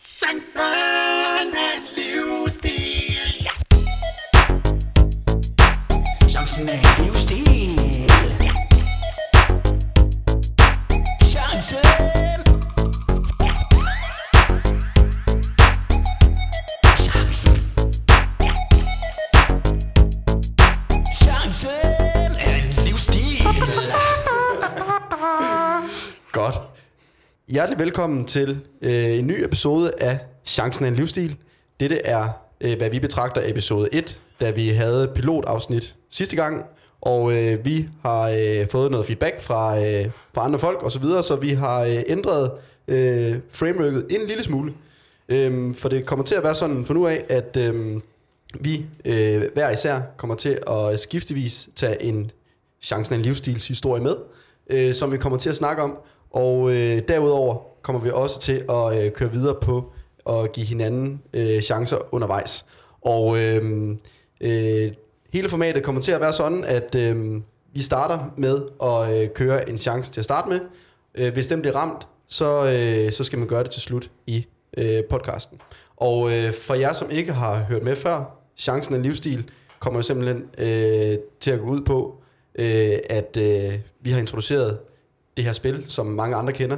Chancen er en livsstil. Ja. Chancen er en livsstil. Hjertelig velkommen til øh, en ny episode af Chancen af en livsstil. Dette er, øh, hvad vi betragter episode 1, da vi havde pilotafsnit sidste gang. Og øh, vi har øh, fået noget feedback fra, øh, fra andre folk osv., så, videre, så vi har øh, ændret øh, frameworket en lille smule. Øh, for det kommer til at være sådan for nu af, at øh, vi øh, hver især kommer til at skiftevis tage en chancen af en livsstilshistorie med, øh, som vi kommer til at snakke om. Og øh, derudover kommer vi også til at øh, køre videre på at give hinanden øh, chancer undervejs. Og øh, øh, hele formatet kommer til at være sådan, at øh, vi starter med at øh, køre en chance til at starte med. Øh, hvis den bliver ramt, så, øh, så skal man gøre det til slut i øh, podcasten. Og øh, for jer, som ikke har hørt med før, chancen af livsstil kommer jo simpelthen øh, til at gå ud på, øh, at øh, vi har introduceret det her spil, som mange andre kender.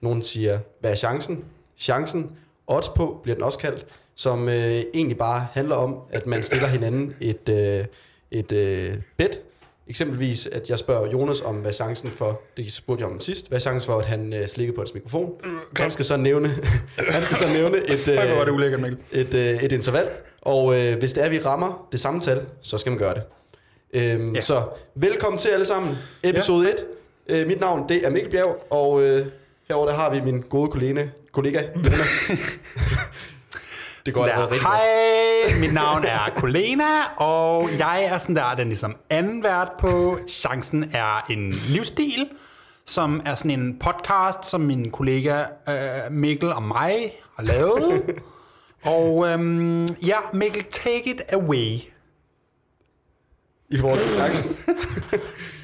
Nogle siger, hvad er chancen? Chancen, odds på, bliver den også kaldt, som øh, egentlig bare handler om, at man stiller hinanden et, øh, et øh, bet. Eksempelvis, at jeg spørger Jonas om, hvad chancen for, det spurgte jeg om sidst, hvad er chancen for, at han øh, slikker på hans mikrofon. Han skal så nævne, han skal så nævne et, det øh, ulækkert, Mikkel. et, øh, et interval, og øh, hvis det er, vi rammer det samme tal, så skal man gøre det. Øhm. Ja. Så velkommen til alle sammen, episode ja. 1. Øh, mit navn det er Mikkel Bjerg, og øh, herover der har vi min gode kollega, kollega Jonas. det går allerede rigtig. Hej, mit navn er Colena, og jeg er sådan der, den ligesom anden vært på Chancen er en livsstil, som er sådan en podcast, som min kollega øh, Mikkel og mig har lavet. og øhm, ja, Mikkel, take it away. I forhold til chancen.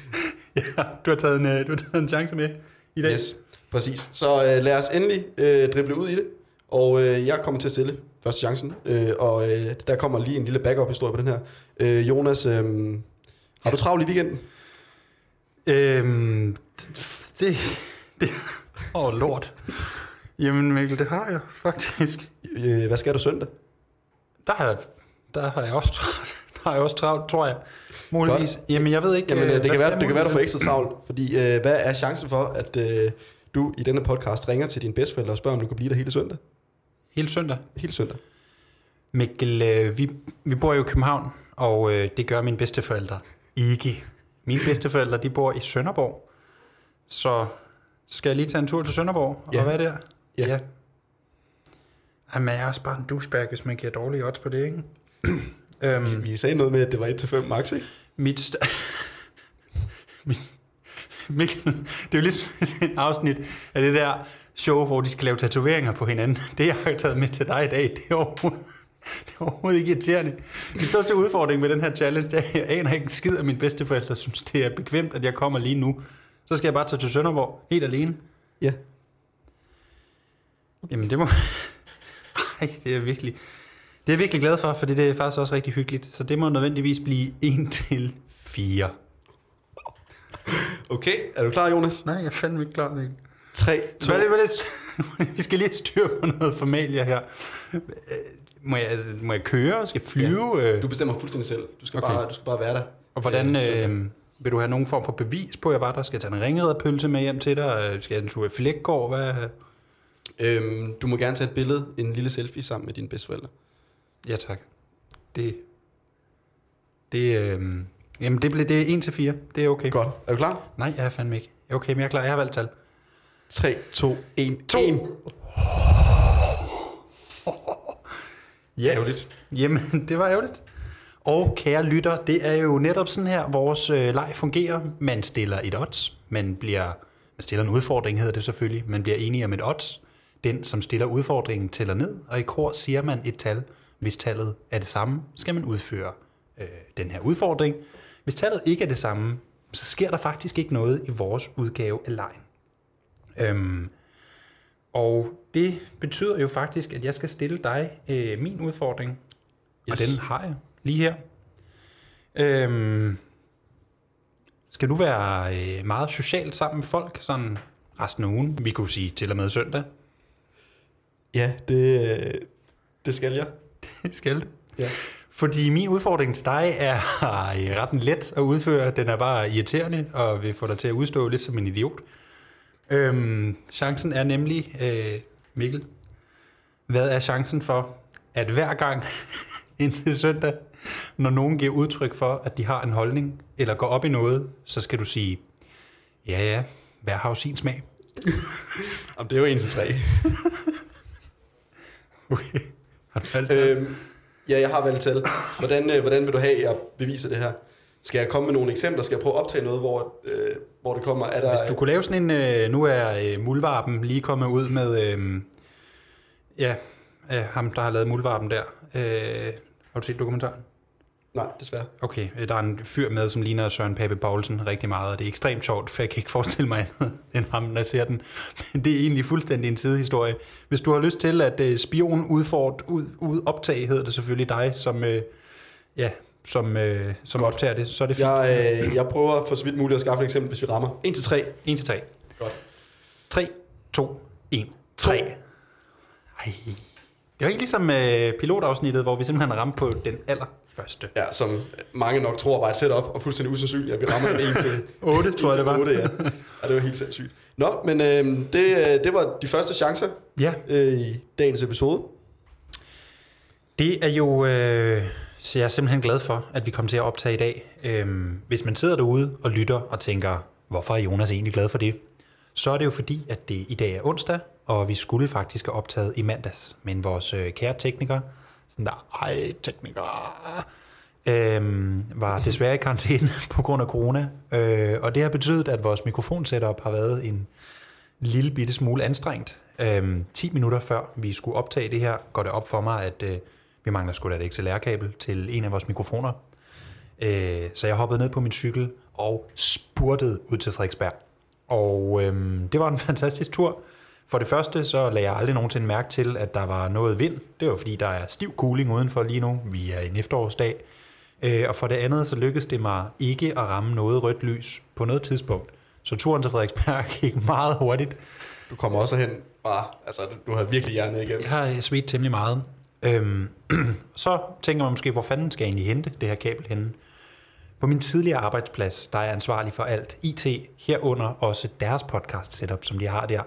Ja, du har taget en, øh, du har taget en chance med i dag. Yes, præcis. Så øh, lad os endelig øh, drible ud i det. Og øh, jeg kommer til at stille første chancen. Øh, og øh, der kommer lige en lille backup-historie på den her. Øh, Jonas, øh, har du travlt i weekenden? Øhm, det, det, åh oh, lort. Jamen Mikkel, det har jeg faktisk. Øh, hvad skal du søndag? Der har, der har jeg også travlt, har jeg også travlt, tror jeg. Muligvis. Godt. Jamen, jeg ved ikke... Jamen, øh, øh, det, kan være, det kan være, du får ekstra travlt, fordi øh, hvad er chancen for, at øh, du i denne podcast ringer til dine bedsteforældre og spørger, om du kan blive der hele søndag? Hele søndag. Hele søndag. Mikkel, øh, vi, vi bor jo i København, og øh, det gør mine bedsteforældre ikke. Mine bedsteforældre, de bor i Sønderborg. Så skal jeg lige tage en tur til Sønderborg og Ja. være der? Ja. ja. Jamen, jeg er også bare en douchebag, hvis man giver dårlige odds på det, ikke? Øhm, Vi sagde noget med, at det var 1-5 max, ikke? Mit, st- Mikkel, det er jo ligesom et afsnit af det der show, hvor de skal lave tatoveringer på hinanden. Det, jeg har taget med til dig i dag, det er overhovedet, det er overhovedet ikke irriterende. Den største udfordring med den her challenge, det er, at jeg aner ikke en skid af mine bedsteforældre, synes det er bekvemt, at jeg kommer lige nu. Så skal jeg bare tage til Sønderborg, helt alene. Ja. Jamen det må... Ej, det er virkelig... Det er jeg virkelig glad for, for det er faktisk også rigtig hyggeligt. Så det må nødvendigvis blive 1 til 4. Okay, er du klar, Jonas? Nej, jeg er fandme ikke klar. Mikkel. 3, 2, Hvad er det, hvad er det? Vi skal lige have styr på noget formalia her. Øh, Må jeg, altså, må jeg køre? Skal jeg flyve? Ja. Du bestemmer fuldstændig selv. Du skal, Okay. bare, du skal bare være der. Og hvordan Øh, øh, vil du have nogen form for bevis på, at jeg var der? Skal jeg tage en ringredderpølse med hjem til dig? Øh, Skal jeg en tur i Flækgård? Hvad? Øhm, du må gerne tage et billede, en lille selfie sammen med dine bedsteforældre. Ja, tak. Det, det, øh, jamen, det, blev, det er 1 til 4. Det er okay. Godt. Er du klar? Nej, jeg er fandme ikke. Okay, men jeg er klar. Jeg har valgt tal. 3, 2, 1, 2. 1. Ja. Ærgerligt. Jamen, det var ærgerligt. Og kære lytter, det er jo netop sådan her, vores øh, leg fungerer. Man stiller et odds, man bliver, man stiller en udfordring, hedder det selvfølgelig, man bliver enige om et odds. Den, som stiller udfordringen, tæller ned, og i kor siger man et tal. Hvis tallet er det samme, skal man udføre øh, den her udfordring. Hvis tallet ikke er det samme, så sker der faktisk ikke noget i vores udgave af lejen. Øhm, og det betyder jo faktisk, at jeg skal stille dig øh, min udfordring. Yes. Og den har jeg lige her. Øhm, skal du være øh, meget socialt sammen med folk, sådan resten af ugen? Vi kunne sige til og med søndag. Ja, det, øh, det skal jeg. skal? Ja. Fordi min udfordring til dig er øh, ret let at udføre. Den er bare irriterende og vil få dig til at udstå lidt som en idiot. Øhm, chancen er nemlig, øh, Mikkel, hvad er chancen for, at hver gang indtil søndag, når nogen giver udtryk for, at de har en holdning, eller går op i noget, så skal du sige, ja ja, hver har jo sin smag. Jamen, det er jo 1 til 3. Okay. Øhm, ja, jeg har valgt tal. Hvordan, øh, hvordan vil du have, at jeg beviser det her? Skal jeg komme med nogle eksempler? Skal jeg prøve at optage noget, hvor, øh, hvor det kommer? Er der, Hvis du kunne lave sådan en, øh, nu er øh, Muldvarpen lige kommet ud med, øh, ja, øh, ham der har lavet Muldvarpen der. Øh, har du set dokumentaren? Nej, desværre. Okay, øh, der er en fyr med, som ligner Søren Pape Poulsen rigtig meget, og det er ekstremt sjovt, for jeg kan ikke forestille mig andet end ham, når jeg ser den. Men det er egentlig fuldstændig en sidehistorie. Hvis du har lyst til at øh, spion udfordre, ud, ud optage, hedder det selvfølgelig dig, som, øh, ja, som, øh, som Godt. optager det, så er det fint. Jeg, øh, jeg prøver for så vidt muligt at skaffe et eksempel, hvis vi rammer. 1 til 3. 1 til 3. Godt. 3, 2, 1, 3. Ej. Det var ikke ligesom øh, pilotafsnittet, hvor vi simpelthen ramte på den allerførste. Ja, som mange nok tror var et setup, og fuldstændig usandsynligt, at vi rammer den 1 til 8, tror jeg, det var. 8, ja. ja, det var helt sindssygt. Nå, men øh, det, øh, det var de første chancer Ja, øh, i dagens episode. det er jo... Øh, så jeg er simpelthen glad for, at vi kom til at optage i dag. Øhm, hvis man sidder derude og lytter og tænker, hvorfor er Jonas egentlig glad for det? Så er det jo fordi, at det i dag er onsdag, og vi skulle faktisk have optaget i mandags. Men vores øh, kære tekniker, sådan der, ej, tekniker, øhm, var desværre i karantæne på grund af corona. Øh, og det har betydet, at vores mikrofonsetup har været en lille bitte smule anstrengt. Øhm, 10 minutter før vi skulle optage det her, går det op for mig, at øh, vi mangler sgu da et XLR-kabel til en af vores mikrofoner. Øh, så jeg hoppede ned på min cykel og spurtede ud til Frederiksberg. Og øhm, det var en fantastisk tur. For det første så lagde jeg aldrig nogensinde mærke til, at der var noget vind. Det var fordi, der er stiv cooling udenfor lige nu. Vi er en efterårsdag. Øh, og for det andet, så lykkedes det mig ikke at ramme noget rødt lys på noget tidspunkt. Så turen til Frederiksberg gik meget hurtigt. Du kommer også hen bare, altså du har virkelig hjernet igennem. Jeg har svedt temmelig meget. Øhm, så tænker man måske, hvor fanden skal jeg egentlig hente det her kabel henne? På min tidligere arbejdsplads, der er jeg ansvarlig for alt IT, herunder også deres podcast setup, som de har der.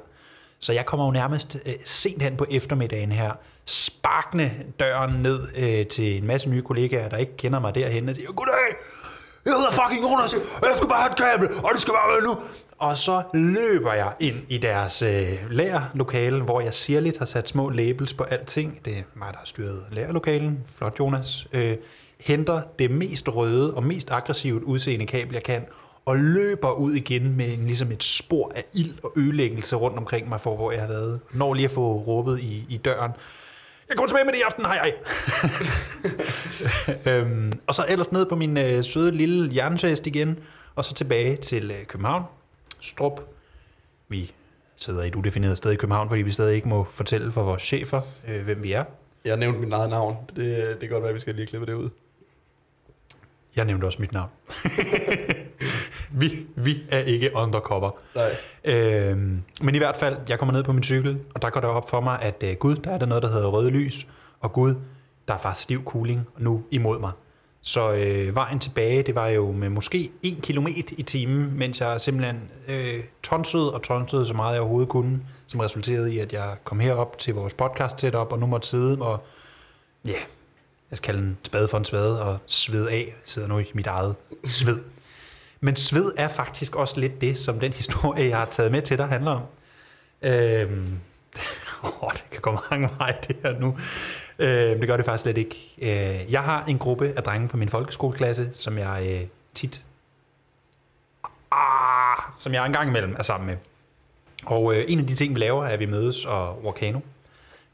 Så jeg kommer jo nærmest øh, sent hen på eftermiddagen her, sparkende døren ned øh, til en masse nye kollegaer, der ikke kender mig derhen, og siger, goddag, jeg hedder fucking Jonas, og jeg skal bare have et kabel, og det skal bare være nu. Og så løber jeg ind i deres øh, lærerlokale, hvor jeg sirligt har sat små labels på alting. Det er mig, der har styret lærerlokalen. Flot, Jonas. Øh, henter det mest røde og mest aggressivt udseende kabel, jeg kan, og løber ud igen med en, ligesom et spor af ild og ødelæggelse rundt omkring mig, for hvor jeg har været. Når lige at få råbet i, i døren. Jeg kommer tilbage med det i aften, hej hej. øhm, og så ellers ned på min øh, søde lille jerntest igen, og så tilbage til øh, København. Strup. Vi sidder i et udefineret sted i København, fordi vi stadig ikke må fortælle for vores chefer, øh, hvem vi er. Jeg har nævnt mit eget navn. Det, det kan godt være, at vi skal lige klippe det ud. Jeg nævnte også mit navn. vi, vi er ikke undercover. Nej. Øhm, men i hvert fald, jeg kommer ned på min cykel, og der går der op for mig, at øh, gud, der er der noget, der hedder røde lys, og gud, der er faktisk stiv cooling nu imod mig. Så øh, vejen tilbage, det var jo med måske 1 km i timen, mens jeg simpelthen øh, tonsede og tonsede så meget jeg overhovedet kunne, som resulterede i, at jeg kom herop til vores podcast setup, og nu måtte sidde og, ja, jeg skal kalde en spade for en spade, og sved af, sidder nu i mit eget sved. Men sved er faktisk også lidt det, som den historie, jeg har taget med til dig, handler om. Øhm, åh, det kan gå mange veje, det her nu. Øhm, det gør det faktisk slet ikke. Øh, jeg har en gruppe af drenge på min folkeskoleklasse, som jeg øh, tit... Ah, som jeg engang imellem er sammen med. Og øh, en af de ting, vi laver, er, at vi mødes og over kano.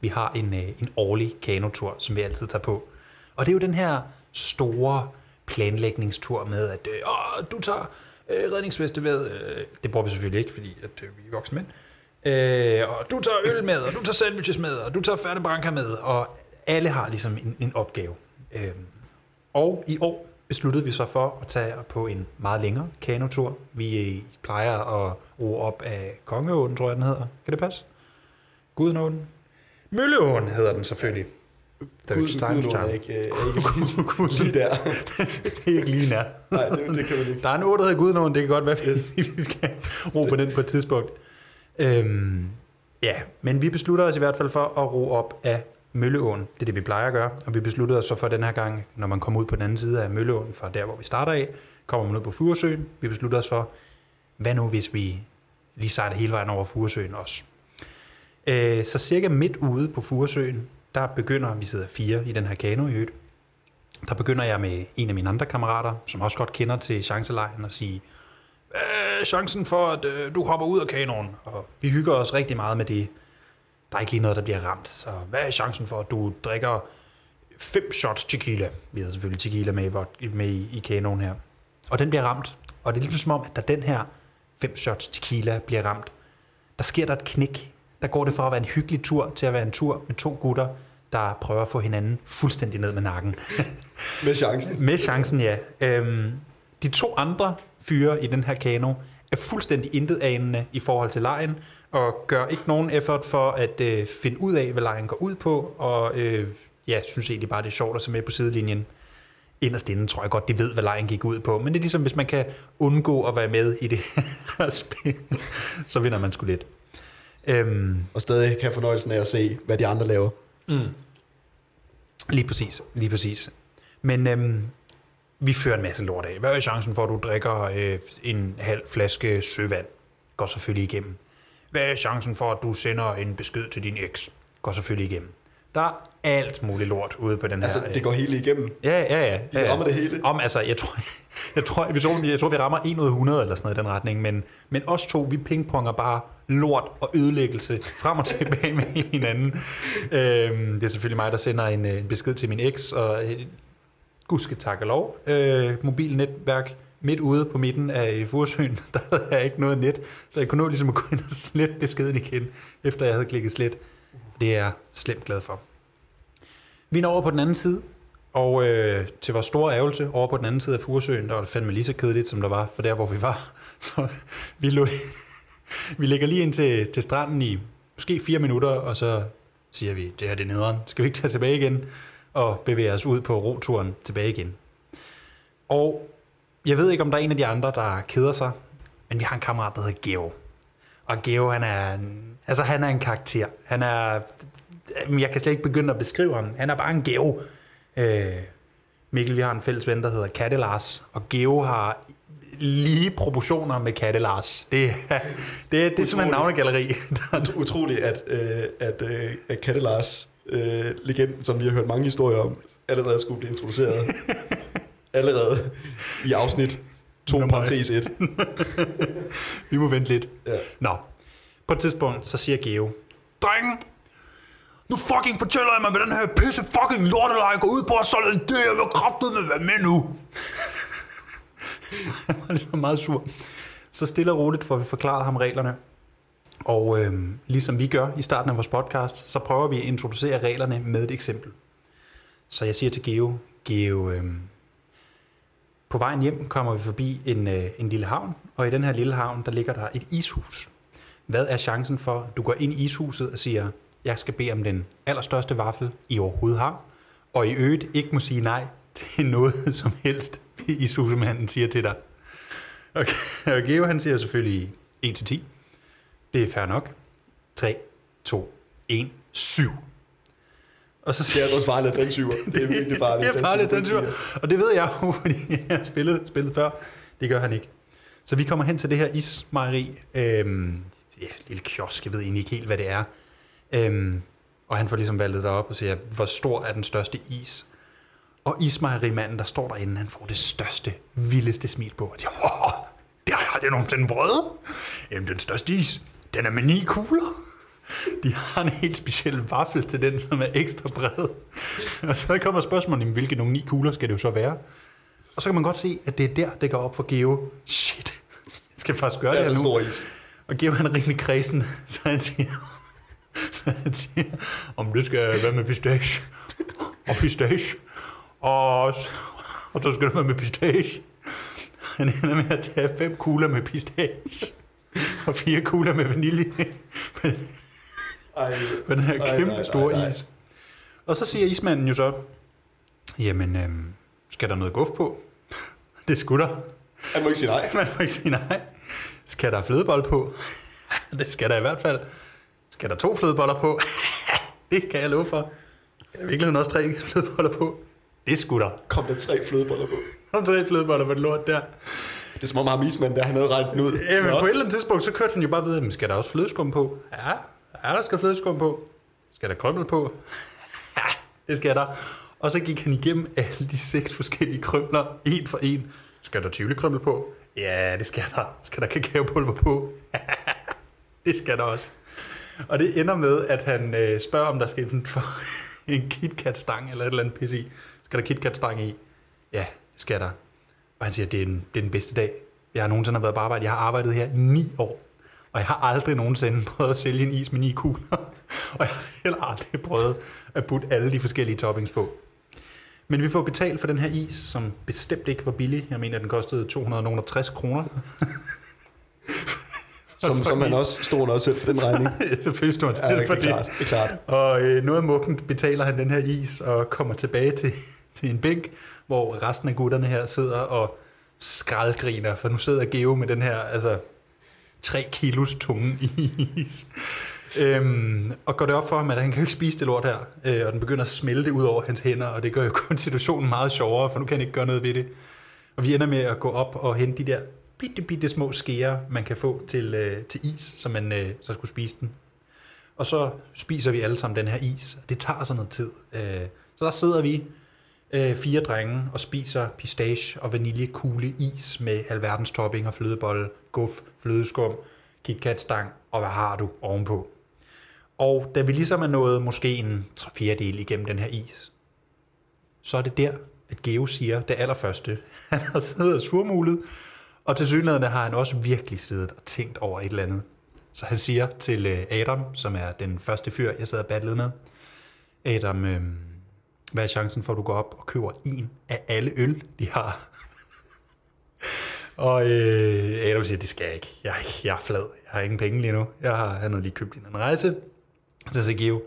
Vi har en, øh, en årlig kanotur, som vi altid tager på. Og det er jo den her store planlægningstur med, at øh, åh, du tager øh, redningsveste med. Øh, det bruger vi selvfølgelig ikke, fordi at, øh, vi er voksne mænd. Øh, og du tager øl med, og du tager sandwiches med, og du tager færdig med, og alle har ligesom en, en opgave. Øh, og i år besluttede vi så for at tage på en meget længere kanotur. Vi øh, plejer at ro op af Kongeåen, tror jeg den hedder. Kan det passe? Gudenåen? Mølleåen hedder den selvfølgelig. Der er jo ikke time to Gud, er time. ikke, øh, er ikke lige der. Det er ikke lige nær. Nej, det, det kan man ikke. Der er en å, der hedder Gudnåen, det kan godt være, yes. vi skal ro på den på et tidspunkt. Øhm, ja, men vi beslutter os i hvert fald for at ro op af Mølleåen. Det er det, vi plejer at gøre. Og vi besluttede os så for den her gang, når man kommer ud på den anden side af Mølleåen, fra der, hvor vi starter af, kommer man ud på Furesøen. Vi beslutter os for, hvad nu hvis vi lige sejler hele vejen over Furesøen også. Øh, så cirka midt ude på Furesøen, der begynder, vi sidder fire i den her kano i øvrigt, der begynder jeg med en af mine andre kammerater, som også godt kender til chancelejen, og sige, hvad chancen for, at øh, du hopper ud af kanonen? Og vi hygger os rigtig meget med det. Der er ikke lige noget, der bliver ramt. Så hvad er chancen for, at du drikker fem shots tequila? Vi havde selvfølgelig tequila med, i med i, i kanonen her. Og den bliver ramt. Og det er ligesom som om, at da den her fem shots tequila bliver ramt, der sker der et knæk. Der går det fra at være en hyggelig tur til at være en tur med to gutter, der prøver at få hinanden fuldstændig ned med nakken. Med chancen. Med chancen, ja. Øhm, de to andre fyre i den her kano er fuldstændig intetanende i forhold til lejen, og gør ikke nogen effort for at øh, finde ud af, hvad lejen går ud på, og øh, ja, synes egentlig bare, det er sjovt at se med på sidelinjen. Inderst inden tror jeg godt, de ved, hvad lejen gik ud på, men det er ligesom, hvis man kan undgå at være med i det her spil, så vinder man sgu lidt. Øhm, Og stadig kan fornøjelsen af at se, hvad de andre laver. Lige præcis, lige præcis. Men øhm, vi fører en masse lort af. Hvad er chancen for, at du drikker øh, en halv flaske søvand? Går selvfølgelig igennem. Hvad er chancen for, at du sender en besked til din eks? Går selvfølgelig igennem. Der er alt muligt lort ude på den Altså, her... øh, det går hele igennem. Ja, ja, ja. ja, ja. rammer det hele. Om, altså, jeg tror, jeg tror, jeg tror, jeg tror vi rammer 1 ud af 100 eller sådan noget i den retning, men, men os to, vi pingponger bare lort og ødelæggelse frem og tilbage med hinanden. Øhm, det er selvfølgelig mig, der sender en, øh, en besked til min eks, og øh, gudske tak og lov, øh, mobilnetværk midt ude på midten af Furesøen, der havde jeg ikke noget net, så jeg kunne nå ligesom at gå ind og slette beskeden igen, efter jeg havde klikket slet. Det er jeg slemt glad for. Vi når over på den anden side, og øh, til vores store ærgelse over på den anden side af Furesøen, der var det fandme lige så kedeligt, som der var for der, hvor vi var. Så vi, lå, vi ligger lige ind til, til stranden i måske fire minutter, og så siger vi, det her det er nederen. Skal vi ikke tage tilbage igen og bevæge os ud på roturen tilbage igen? Og jeg ved ikke, om der er en af de andre, der keder sig, men vi har en kammerat, der hedder Geo. Og Geo, han er en, altså han er en karakter. Han er, jeg kan slet ikke begynde at beskrive ham. Han er bare en Geo. Øh, Mikkel, vi har en fælles ven, der hedder Katte Lars, og Geo har lige proportioner med Katte Lars. Det er, det er, det er simpelthen en navnegalleri. Ut- Utroligt, at, øh, at, øh, at Katte Lars, øh, legenden, som vi har hørt mange historier om, allerede skulle blive introduceret. allerede i afsnit 2 Nummer parentes 1. Vi må vente lidt. Ja. Nå, på et tidspunkt, så siger Geo, Drenge, nu fucking fortæller jeg mig, hvad den her pisse fucking lortelej går ud på, og så er det jeg vil kraftedeme være med nu. Han var ligesom meget sur. Så stille og roligt får vi forklaret ham reglerne. Og øh, ligesom vi gør i starten af vores podcast, så prøver vi at introducere reglerne med et eksempel. Så jeg siger til Geo, Geo, øh, på vejen hjem kommer vi forbi en, øh, en lille havn, og i den her lille havn, der ligger der et ishus. Hvad er chancen for, at du går ind i ishuset og siger, jeg skal bede om den allerstørste vaffel, I overhovedet har, og i øvrigt ikke må sige nej til noget som helst, ishusmanden siger til dig. Okay. Og Geo han siger selvfølgelig 1 til 10. Det er fair nok. 3, 2, 1, 7. Og så Det siger er altså også farligt at syver. Det er virkelig farligt det er farligt at tur. Og det ved jeg jo, fordi jeg har spillet, spillet før. Det gør han ikke. Så vi kommer hen til det her ismejeri. Øhm, ja, lille kiosk, jeg ved egentlig ikke helt, hvad det er. Øhm, og han får ligesom valgt derop og siger, hvor stor er den største is? Og ismejerimanden, der står derinde, han får det største, vildeste smil på. Og siger, Åh, det har jeg aldrig nogensinde prøvet. Jamen, den største is, den er med ni kugler. De har en helt speciel vaffel til den, som er ekstra bred. Og så kommer spørgsmålet, jamen, hvilke nogle ni kugler skal det jo så være? Og så kan man godt se, at det er der, det går op for Geo. Shit, jeg skal faktisk gøre Det er det, altså her en nu. stor is. Og giver han rimelig kredsen, så han siger, så han siger, om det skal være med pistache, og pistache, og, og så skal det være med pistache. Han ender med at tage fem kugler med pistache, og fire kugler med vanilje, med, Ej, med den her Ej, kæmpe nej, store nej, nej. is. Og så siger ismanden jo så, jamen, øhm, skal der noget guf på? Det skulle der. Han må ikke sige nej. Man må ikke sige nej. Skal der flødebold på? Det skal der i hvert fald. Skal der to flødeboller på? Det kan jeg love for. Skal der i virkeligheden også tre flødeboller på? Det skulle der. Kom der tre flødeboller på. Og tre flødeboller på det lort der. Det er som om ham ismanden, der han havde regnet den ud. Jamen, Nå. på et eller andet tidspunkt, så kørte han jo bare videre, men skal der også flødeskum på? Ja, ja der skal flødeskum på. Skal der krømmel på? Ja, det skal der. Og så gik han igennem alle de seks forskellige krømler, en for en. Skal der tivoli krømmel på? Ja, det skal der. Skal der kakaopulver på? det skal der også. Og det ender med, at han øh, spørger, om der skal sådan for en KitKat-stang eller et eller andet pisse i. Skal der KitKat-stang i? Ja, det skal der. Og han siger, det er, den, det er den bedste dag. Jeg har nogensinde været på arbejde. Jeg har arbejdet her i ni år. Og jeg har aldrig nogensinde prøvet at sælge en is med ni kugler. Og jeg har heller aldrig prøvet at putte alle de forskellige toppings på. Men vi får betalt for den her is, som bestemt ikke var billig. Jeg mener, den kostede 260 kroner. Som, som han også stod også selv for den regning. Selvfølgelig stod han til Ja, det for er klart. Det er klart. Og øh, noget mukkent betaler han den her is og kommer tilbage til, til en bænk, hvor resten af gutterne her sidder og skraldgriner, for nu sidder Geo med den her altså 3 kilos tunge is. Øhm, og går det op for ham, at han kan jo ikke spise det lort her, øh, og den begynder at smelte ud over hans hænder, og det gør jo kun situationen meget sjovere, for nu kan han ikke gøre noget ved det. Og vi ender med at gå op og hente de der bitte, bitte små skeer, man kan få til, øh, til is, så man øh, så skulle spise den. Og så spiser vi alle sammen den her is. Det tager så noget tid. Øh, Så der sidder vi, øh, fire drenge, og spiser pistache og vaniljekugle is med alverdens topping og flødebolle, guf, flødeskum, KitKat-stang og hvad har du ovenpå. Og da vi ligesom er nået måske en tre fjerdedel igennem den her is, så er det der, at Geo siger det allerførste. Han har siddet og surmulet, og til synligheden har han også virkelig siddet og tænkt over et eller andet. Så han siger til øh, Adam, som er den første fyr, jeg sad og battlede med, Adam, øh, hvad er chancen for, at du går op og køber en af alle øl, de har? og øh, Adam siger, det skal jeg ikke. Jeg er, ikke, jeg er flad. Jeg har ingen penge lige nu. Jeg har, han havde lige købt en anden rejse. Så siger Geo,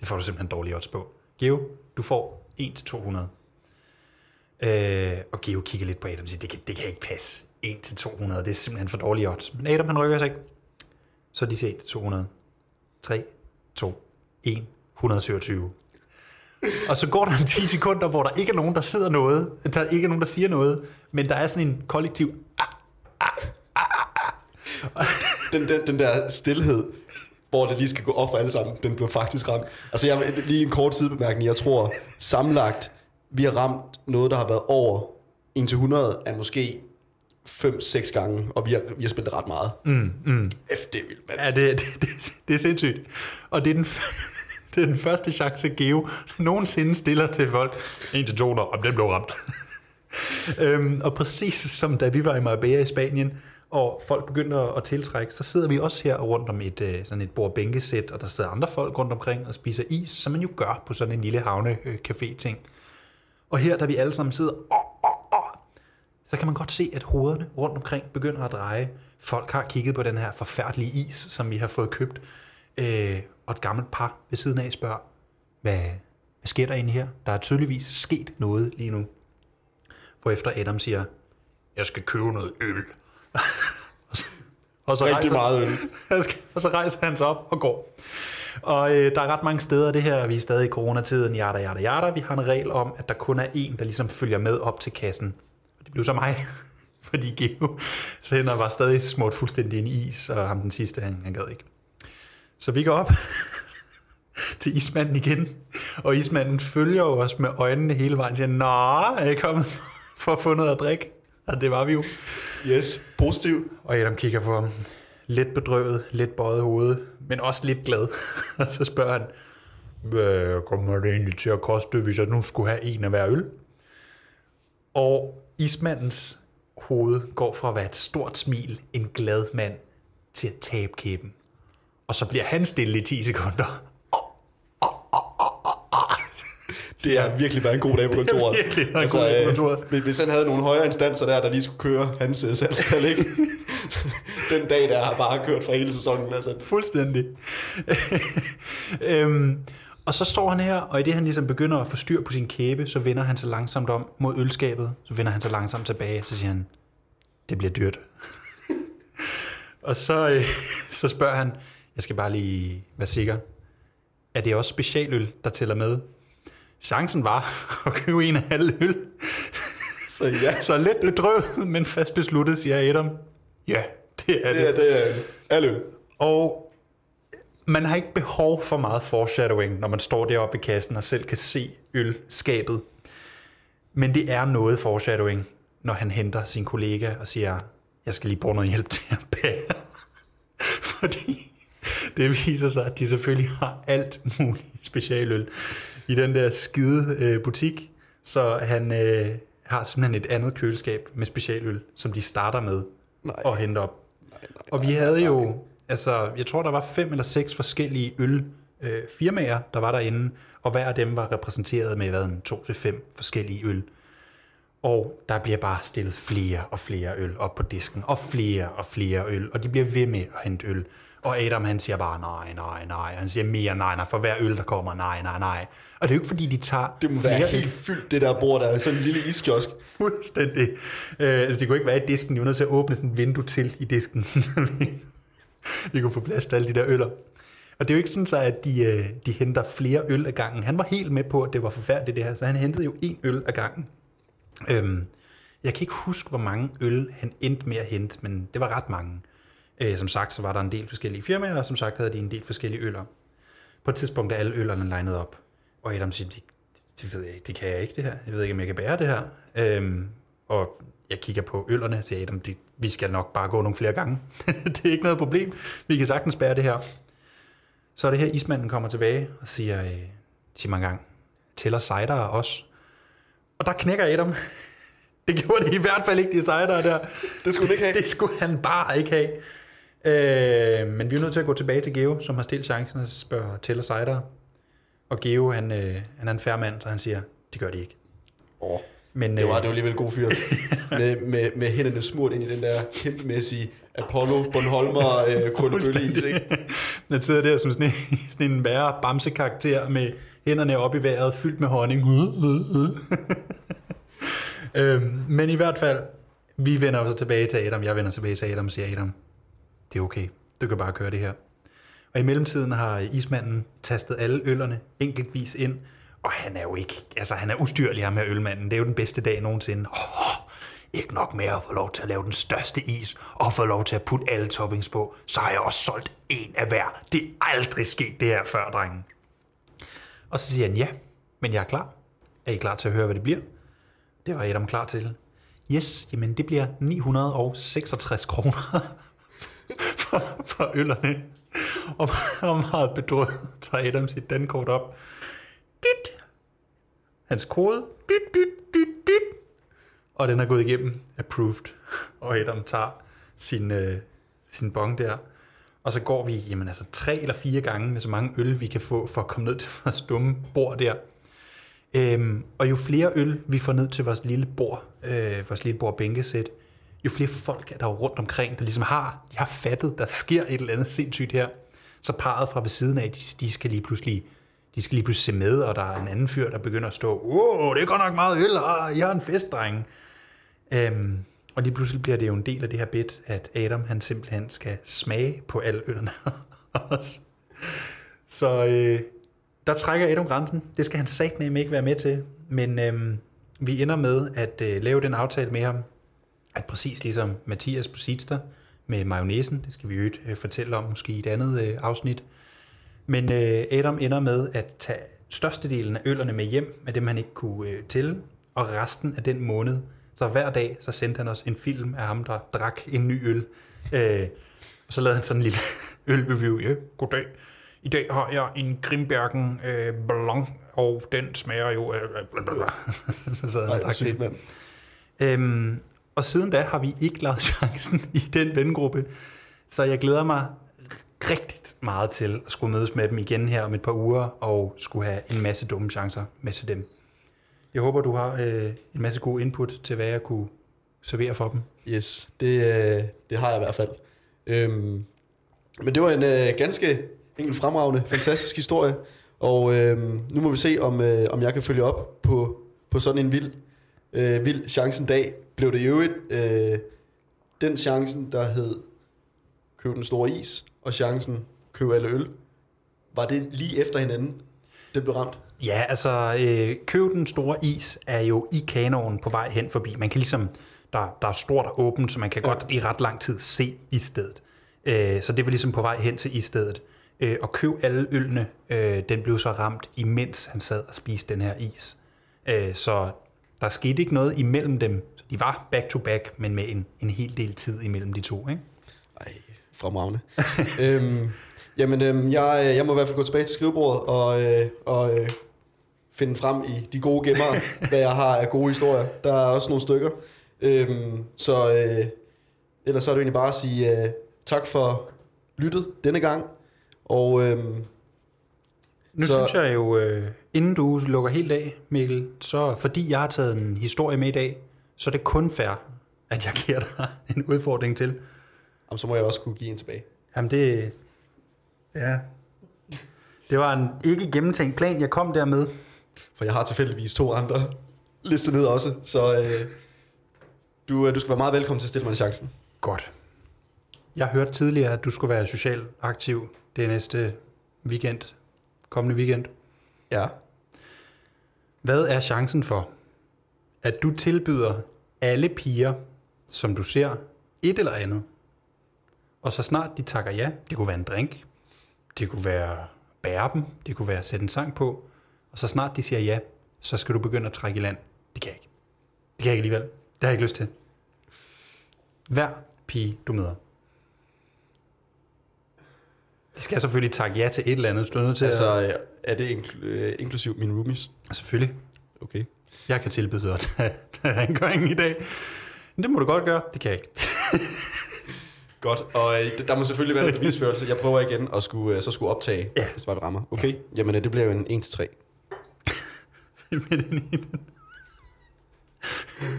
det får du simpelthen dårlige odds på. Geo, du får 1-200. Øh, og Geo kigger lidt på Adam og siger, det kan, det kan ikke passe. 1-200, det er simpelthen for dårlige odds. Men Adam, han rykker sig ikke. Så de siger 1-200. 3, 2, 1, 127. Og så går der 10 sekunder, hvor der ikke er nogen, der sidder noget. Der ikke er nogen, der siger noget. Men der er sådan en kollektiv... Ah, ah, ah, den, den, den der stillhed, hvor det lige skal gå op for alle sammen, den blev faktisk ramt. Altså jeg lige en kort sidebemærkning. Jeg tror sammenlagt, vi har ramt noget, der har været over 1-100 af måske 5-6 gange, og vi har, vi har spillet ret meget. Mm, mm. F, det er vildt, mand. Ja, det, det, det, det er sindssygt. Og det er den, det er den første chance, Geo nogensinde stiller til folk. 1 200, om den blev ramt. øhm, og præcis som da vi var i Marbella i Spanien, og folk begyndte at, tiltrække, så sidder vi også her rundt om et, øh, sådan et bord-bænkesæt, og der sidder andre folk rundt omkring og spiser is, som man jo gør på sådan en lille havne-café-ting. Og her, da vi alle sammen sidder, åh, så kan man godt se, at hovederne rundt omkring begynder at dreje. Folk har kigget på den her forfærdelige is, som vi har fået købt. Øh, og et gammelt par ved siden af spørger, hvad, hvad sker der egentlig her? Der er tydeligvis sket noget lige nu. Hvorefter Adam siger, jeg skal købe noget øl. og så, og så Rigtig meget øl. og så rejser han sig op og går. Og øh, der er ret mange steder det her, vi er stadig i coronatiden, jada, jada, jada. Vi har en regel om, at der kun er en, der ligesom følger med op til kassen. Blev så mig, fordi Geo Sender var stadig smurt fuldstændig ind i is, og ham den sidste, han, han gad ikke. Så vi går op til ismanden igen, og ismanden følger jo os med øjnene hele vejen, og siger, Nå, er I kommet for at få noget at drikke? Og det var vi jo. Yes, positiv. Og Adam kigger på ham. Lidt bedrøvet, lidt bøjet hoved, men også lidt glad. og så spørger han, hvad kommer det egentlig til at koste, hvis jeg nu skulle have en af hver øl? Og ismandens hoved går fra at være et stort smil, en glad mand, til at tabe kæben. Og så bliver han stille i 10 sekunder. Det har virkelig været en god dag på kontoret. Altså, virkelig været en god dag på kontoret. øh, hvis han havde nogle højere instanser der, der lige skulle køre hans øh, salgstal, ikke? Den dag, der har bare kørt for hele sæsonen. Altså. Fuldstændig. øhm, og så står han her, og i det han ligesom begynder at få styr på sin kæbe, så vender han sig langsomt om mod ølskabet. Så vender han sig langsomt tilbage, så siger han, det bliver dyrt. og så, øh, så spørger han, jeg skal bare lige være sikker, er det også specialøl, der tæller med? Chancen var at købe en af alle øl. Så ja, Så lidt bedrøvet, men fast besluttet, siger Adam. Ja, det er det. det er, det er øl. Og man har ikke behov for meget foreshadowing, når man står deroppe i kassen og selv kan se ølskabet. Men det er noget foreshadowing, når han henter sin kollega og siger, jeg skal lige bruge noget hjælp til at bære. Fordi det viser sig, at de selvfølgelig har alt muligt specialøl i den der skide øh, butik. Så han øh, har simpelthen et andet køleskab med specialøl, som de starter med Nej. og hente op. Og vi havde jo, altså, jeg tror, der var fem eller seks forskellige øl øh, firmaer, der var derinde, og hver af dem var repræsenteret med hvad, en to til fem forskellige øl. Og der bliver bare stillet flere og flere øl op på disken, og flere og flere øl, og de bliver ved med at hente øl. Og Adam han siger bare nej, nej, nej. Han siger mere nej, nej, for hver øl, der kommer, nej, nej, nej. Og det er jo ikke fordi, de tager Det må være helt fyldt, det der bord der. er Sådan en lille iskiosk. Fuldstændig. Øh, det kunne ikke være i disken. De var nødt til at åbne sådan et vindue til i disken. vi, kunne få plads til alle de der øller. Og det er jo ikke sådan så, at de, øh, de henter flere øl ad gangen. Han var helt med på, at det var forfærdeligt det her, så han hentede jo en øl ad gangen. Øhm, jeg kan ikke huske, hvor mange øl han endte med at hente, men det var ret mange. Øh, som sagt, så var der en del forskellige firmaer, og som sagt havde de en del forskellige øller. På et tidspunkt er alle øllerne legnet op, og Adam siger, det, det ved jeg ikke, det kan jeg ikke det her. Jeg ved ikke, om jeg kan bære det her. Øhm, og jeg kigger på øllerne og siger, Adam, det, vi skal nok bare gå nogle flere gange. det er ikke noget problem. Vi kan sagtens bære det her. Så er det her, ismanden kommer tilbage og siger, øh, sig mig gang, tæller cider også? Og der knækker Adam. Det gjorde det i hvert fald ikke, de cider der. Det skulle han ikke have. Det skulle han bare ikke have. Øh, men vi er nødt til at gå tilbage til Geo, som har stillet chancen og spørger Tæller cider. Og Geo, han, øh, han er en færre mand, så han siger, det gør de ikke. Åh, Men, det var, øh, det var alligevel god fyr. med, med, med hænderne smurt ind i den der kæmpemæssige Apollo Bornholmer øh, krøllebølleis, ikke? Den sidder der som sådan en, sådan en værre bamsekarakter med hænderne op i vejret, fyldt med honning. øhm, men i hvert fald, vi vender så tilbage til Adam. Jeg vender tilbage til Adam og siger, Adam, det er okay. Du kan bare køre det her. Og i mellemtiden har ismanden tastet alle øllerne enkeltvis ind, og han er jo ikke, altså han er ustyrlig ham her ølmanden. Det er jo den bedste dag nogensinde. Oh, ikke nok med at få lov til at lave den største is, og få lov til at putte alle toppings på, så har jeg også solgt en af hver. Det er aldrig sket det her før, drengen. Og så siger han, ja, men jeg er klar. Er I klar til at høre, hvad det bliver? Det var Adam klar til. Yes, jamen det bliver 966 kroner for, for øllerne. Og, og meget bedrøvet tager Adam sit dankort op. Dyt. Hans kode. Dyt, dyt, dyt, dyt. Og den er gået igennem. Approved. Og Adam tager sin, øh, sin bong der. Og så går vi jamen, altså, tre eller fire gange med så mange øl, vi kan få for at komme ned til vores dumme bord der. Øhm, og jo flere øl vi får ned til vores lille bord, øh, vores lille bord bænkesæt, jo flere folk er der rundt omkring, der ligesom har, de har fattet, der sker et eller andet sindssygt her. Så parret fra ved siden af, de, de skal lige pludselig de skal lige pludselig se med, og der er en anden fyr, der begynder at stå, åh, det er godt nok meget øl, og jeg er en festdreng. Øhm, og lige pludselig bliver det jo en del af det her bit, at Adam han simpelthen skal smage på alle ølene også. Så øh, der trækker Adam grænsen. Det skal han satme ikke være med til. Men øh, vi ender med at øh, lave den aftale med ham, at præcis ligesom Mathias på Sidster med mayonnaisen, det skal vi jo øh, fortælle om måske i et andet øh, afsnit, men øh, Adam ender med at tage størstedelen af øllerne med hjem, af dem han ikke kunne øh, tælle, og resten af den måned, så hver dag, så sendte han os en film af ham, der drak en ny øl. Øh, og så lavede han sådan en lille ølreview. Ja, goddag. I dag har jeg en Grimbergen øh, Blanc, og den smager jo... Øh, blablabla. så sad han Nej, og drak det. Øhm, og siden da har vi ikke lavet chancen i den vengruppe Så jeg glæder mig rigtig meget til at skulle mødes med dem igen her om et par uger, og skulle have en masse dumme chancer med til dem. Jeg håber, du har øh, en masse god input til, hvad jeg kunne servere for dem. Yes, det, øh, det har jeg i hvert fald. Øhm, men det var en øh, ganske enkelt fremragende, fantastisk historie. Og øh, nu må vi se, om, øh, om jeg kan følge op på, på sådan en vild, øh, vild chancen dag. Blev det i øvrigt øh, den chancen, der hed køb den store is, og chancen køb alle øl. Var det lige efter hinanden, det blev ramt? Ja, altså, øh, køb den store is er jo i kanonen på vej hen forbi. Man kan ligesom, der, der er stort og åbent, så man kan Ja. godt i ret lang tid se i stedet. Øh, så det var ligesom på vej hen til i stedet. Øh, og køb alle ølene, øh, den blev så ramt, imens han sad og spiste den her is. Øh, så der skete ikke noget imellem dem. De var back to back, men med en, en hel del tid imellem de to. Ikke? Ej, fremragende. øhm, jamen, øhm, jeg, øh, jeg må i hvert fald gå tilbage til skrivebordet og, øh, og øh, finde frem i de gode gemmer, hvad jeg har af gode historier. Der er også nogle stykker. Øhm, så øh, ellers så er det egentlig bare at sige øh, tak for lyttet denne gang. Og øhm, Nu Så- så... synes jeg jo, øh, inden du lukker helt af, Mikkel, så fordi jeg har taget en historie med i dag, så er det kun fair, at jeg giver dig en udfordring til. Jamen, så må jeg også kunne give en tilbage. Jamen det... Ja. Det var en ikke gennemtænkt plan, jeg kom der med. For jeg har tilfældigvis to andre listet ned også. Så øh, du, øh, du skal være meget velkommen til at stille mig chancen. Godt. Jeg hørte tidligere, at du skulle være socialt aktiv det næste weekend. Kommende weekend. Ja. Hvad er chancen for, at du tilbyder alle piger, som du ser, et eller andet, og så snart de takker ja, det kunne være en drink, det kunne være bære dem, det kunne være at sætte en sang på, og så snart de siger ja, så skal du begynde at trække i land. Det kan jeg ikke. Det kan jeg ikke alligevel. Det har jeg ikke lyst til. Hver pige, du møder. De skal selvfølgelig takke ja til et eller andet. Du er nødt til Altså, at... er det inkl- øh, inklusiv mine roomies? Selvfølgelig. Okay. Jeg kan tilbyde at tage rengøringen i dag. Men det må du godt gøre. Det kan jeg ikke. Godt, og øh, der må selvfølgelig være lidt bevisførelse. Jeg prøver igen at skulle, øh, så skulle optage, Ja. hvis det var, det rammer. Okay, jamen øh, det bliver jo en 1-3. Med den ene.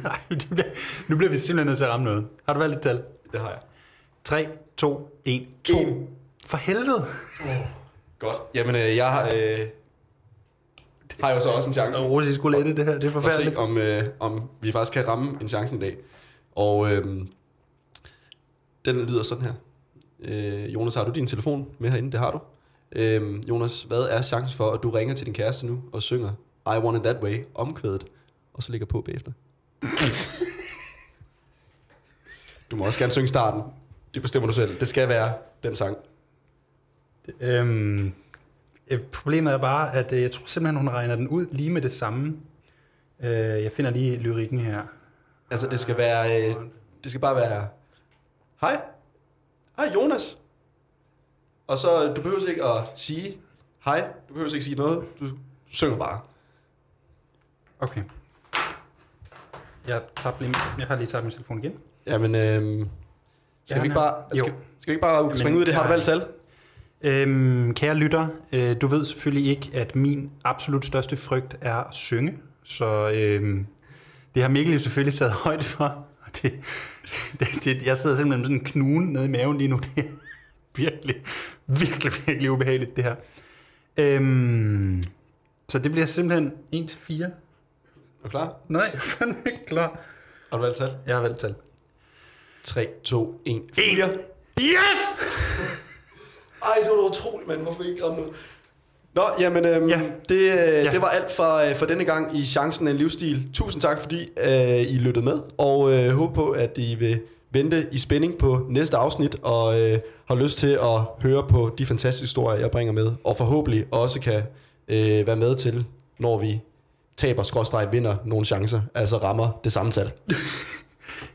Ej, det bliver, nu bliver vi simpelthen nødt til at ramme noget. Har du valgt et tal? Det har jeg. 3, 2, 1, 2. En. For helvede. Godt. Jamen, øh, jeg har, øh, har jo så også en chance Og Rosi skulle lette det her. Det er forfærdeligt. se, om, øh, om vi faktisk kan ramme en chance i dag. Og øh, den lyder sådan her. Øh, Jonas, har du din telefon med herinde? Det har du. Øh, Jonas, hvad er chancen for, at du ringer til din kæreste nu og synger I Want It That Way, omkvædet, og så lægger på bagefter? du må også gerne synge starten. Det bestemmer du selv. Det skal være den sang. Øhm, øh, problemet er bare, at øh, jeg tror simpelthen, hun regner den ud lige med det samme. Øh, jeg finder lige lyrikken her. Altså, det skal være... Øh, det skal bare være... Hej. Hej, Jonas. Og så, du behøver ikke at sige hej. Du behøver ikke sige noget. Du synger bare. Okay. Jeg, tabte lige, jeg har lige taget min telefon igen. Jamen, øh, skal, Ja, vi ikke bare, jo. skal, skal vi ikke bare springe ud i det? Har du valgt tal? Øhm, kære lytter, øh, du ved selvfølgelig ikke, at min absolut største frygt er at synge. Så øhm, det har Mikkel jo selvfølgelig taget højde for. Det, det, det, jeg sidder simpelthen med sådan en knuden nede i maven lige nu. Det er virkelig, virkelig, virkelig ubehageligt, det her. Øhm, så det bliver simpelthen 1 til 4. Er du klar? Nej, jeg er fandme ikke klar. Har du valgt tal? Jeg har valgt tal. 3, 2, 1, 4. Yes! Ej, det var da utroligt, mand. Hvorfor ikke ramme noget? Nå, jamen, øhm, Ja. det, øh, Ja. det var alt for, øh, for denne gang i Chancen en livsstil. Tusind tak, fordi øh, I lyttede med, og øh, håber på, at I vil vente i spænding på næste afsnit, og øh, har lyst til at høre på de fantastiske historier, jeg bringer med, og forhåbentlig også kan øh, være med til, når vi taber, skråstreg, vinder nogle chancer, altså rammer det samme tal.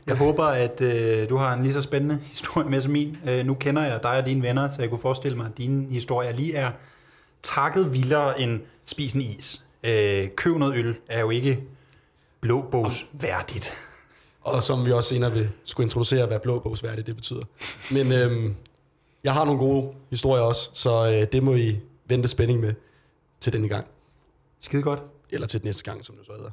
Jeg håber, at øh, du har en lige så spændende historie med som min. Øh, nu kender jeg dig og dine venner, så jeg kunne forestille mig, at dine historier lige er takket vildere end spis en is. Øh, køb noget øl er jo ikke blåbogs værdigt. Og som vi også senere vil skulle introducere, hvad blåbogsværdigt det betyder. Men øhm, Jeg har nogle gode historier også, så øh, det må I vente spænding med til denne gang. Skide godt. Eller til den næste gang, som det så hedder.